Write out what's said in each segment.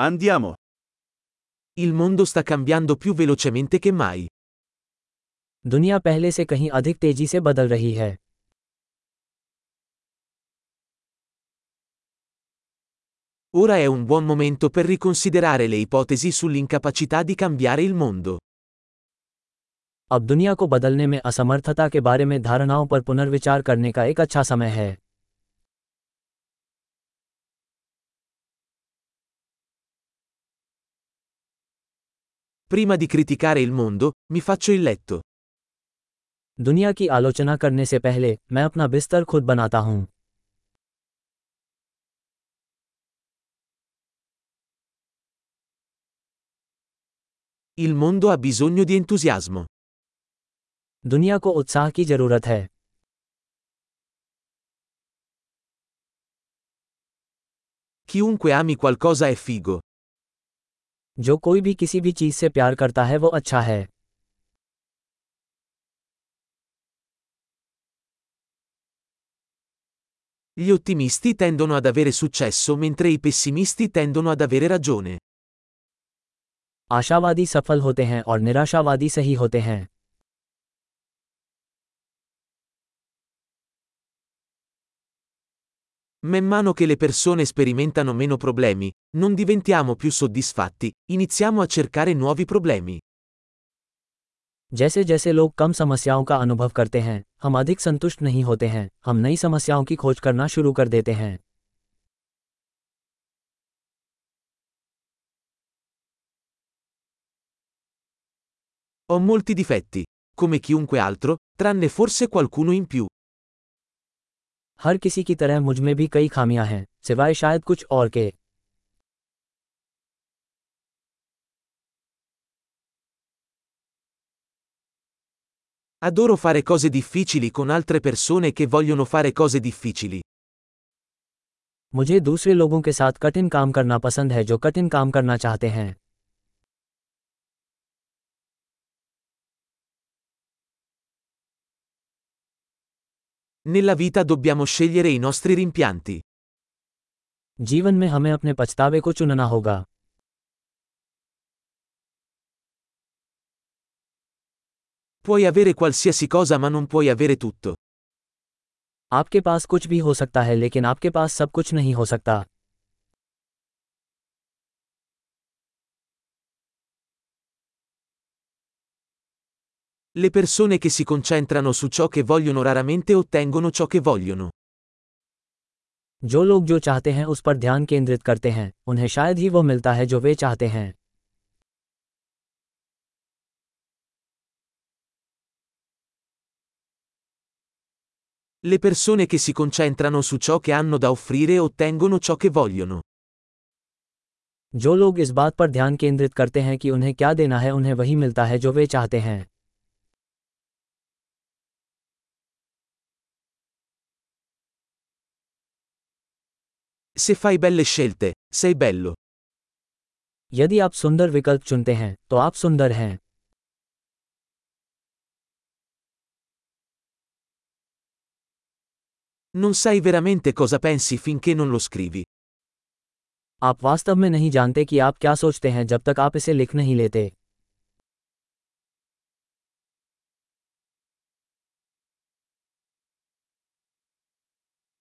Andiamo. Il mondo sta cambiando più velocemente che mai. दुनिया पहले से कहीं अधिक तेजी से बदल रही है Ora è un buon momento per riconsiderare le ipotesi sull'incapacità di cambiare il mondo. अब दुनिया को बदलने में असमर्थता के बारे में धारणाओं पर पुनर्विचार करने का एक अच्छा समय है Prima di criticare il mondo, mi faccio il letto. दुनिया की आलोचना करने से पहले मैं अपना बिस्तर खुद बनाता हूं Il mondo ha bisogno di entusiasmo. दुनिया को उत्साह की जरूरत है Chiunque ami qualcosa è figo. जो कोई भी किसी भी चीज़ से प्यार करता है वो अच्छा है Gli ottimisti tendono ad avere successo mentre i pessimisti tendono ad avere ragione. आशावादी सफल होते हैं और निराशावादी सही होते हैं Man mano che le persone sperimentano meno problemi, non diventiamo più soddisfatti, iniziamo a cercare nuovi problemi. जैसे जैसे लोग कम समस्याओं का अनुभव करते हैं हम अधिक संतुष्ट नहीं होते हैं हम नई समस्याओं की खोज करना शुरू कर देते हैं Ho molti difetti, come chiunque altro, tranne forse qualcuno in più. हर किसी की तरह मुझमें भी कई खामियाँ हैं सिवाय शायद कुछ और के Adoro fare cose difficili con altre persone che vogliono fare cose difficili. मुझे दूसरे लोगों के साथ कठिन काम करना पसंद है जो कठिन काम करना चाहते हैं Nella vita dobbiamo scegliere i nostri rimpianti. जीवन में हमें अपने पछतावे को चुनना होगा Puoi avere qualsiasi cosa ma non puoi avere tutto. आपके पास कुछ भी हो सकता है लेकिन आपके पास सब कुछ नहीं हो सकता Le persone che si concentrano su ciò che vogliono raramente ottengono ciò che vogliono. जो लोग जो चाहते हैं उस पर ध्यान केंद्रित करते हैं उन्हें शायद ही वो मिलता है जो वे चाहते हैं Le persone che si concentrano su ciò che hanno da offrire ottengono ciò che vogliono. जो लोग इस बात पर ध्यान केंद्रित करते हैं कि उन्हें क्या देना है उन्हें वही मिलता है जो वे चाहते हैं Se fai belle scelte, sei bello. यदि आप सुंदर विकल्प चुनते हैं तो आप सुंदर हैं Non sai veramente cosa pensi finché non lo scrivi. आप वास्तव में नहीं जानते कि आप क्या सोचते हैं जब तक आप इसे लिख नहीं लेते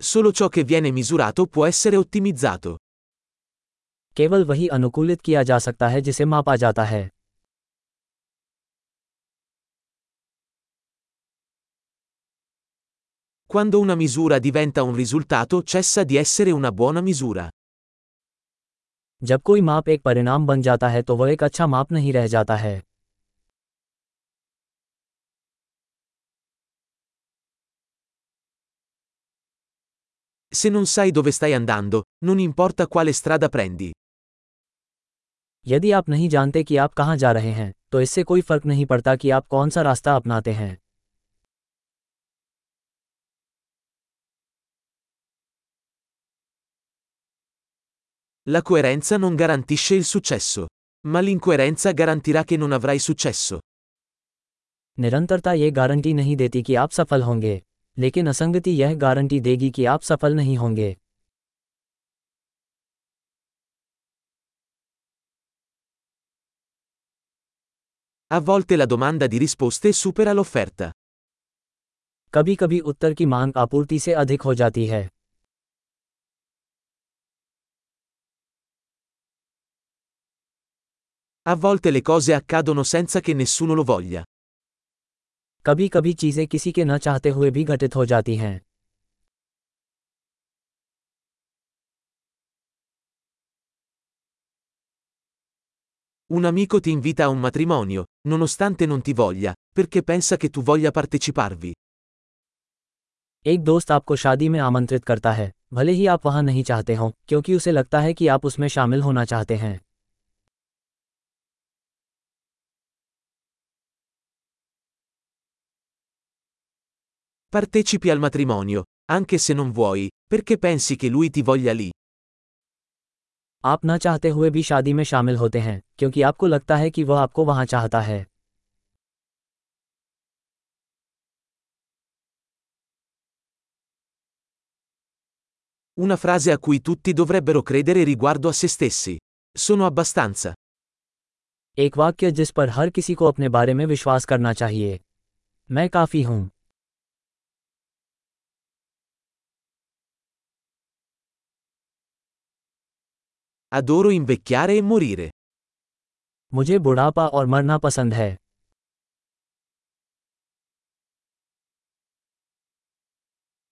Solo ciò che viene misurato può essere ottimizzato. केवल वही अनुकूलित किया जा सकता है जिसे मापा जाता है Quando una misura diventa un risultato cessa di essere una buona misura. जब कोई माप एक परिणाम बन जाता है तो वह एक अच्छा माप नहीं रह जाता है Se non sai dove stai andando, non importa quale strada prendi. यदि आप नहीं जानते कि आप कहाँ जा रहे हैं तो इससे कोई फ़र्क नहीं पड़ता कि आप कौन सा रास्ता अपनाते हैं La coerenza non garantisce il successo. Ma l'incoerenza garantirà che non avrai successo. निरंतरता ये गारंटी नहीं देती कि आप सफल होंगे लेकिन असंगति यह गारंटी देगी कि आप सफल नहीं होंगे A volte la domanda di risposte supera l'offerta. Kabhi kabhi uttar ki mang आपूर्ति se adhik ho jati hai. A volte le cose accadono senza che nessuno lo voglia. कभी कभी चीज़ें किसी के न चाहते हुए भी घटित हो जाती हैं Un amico ti invita a un matrimonio, nonostante non ti voglia, perché pensa che tu voglia parteciparvi. एक दोस्त आपको शादी में आमंत्रित करता है भले ही आप वहाँ नहीं चाहते हो क्योंकि उसे लगता है कि आप उसमें शामिल होना चाहते हैं Partecipi al matrimonio, anche se non vuoi, perché pensi che lui ti voglia lì. आप न चाहते हुए भी शादी में शामिल होते हैं क्योंकि आपको लगता है कि वह आपको वहां चाहता है Una frase a cui tutti dovrebbero credere riguardo a se stessi. Sono abbastanza. एक वाक्य जिस पर हर किसी को अपने बारे में विश्वास करना चाहिए मैं काफी हूं Adoro invecchiare e morire. मुझे बुढ़ापा और मरना पसंद है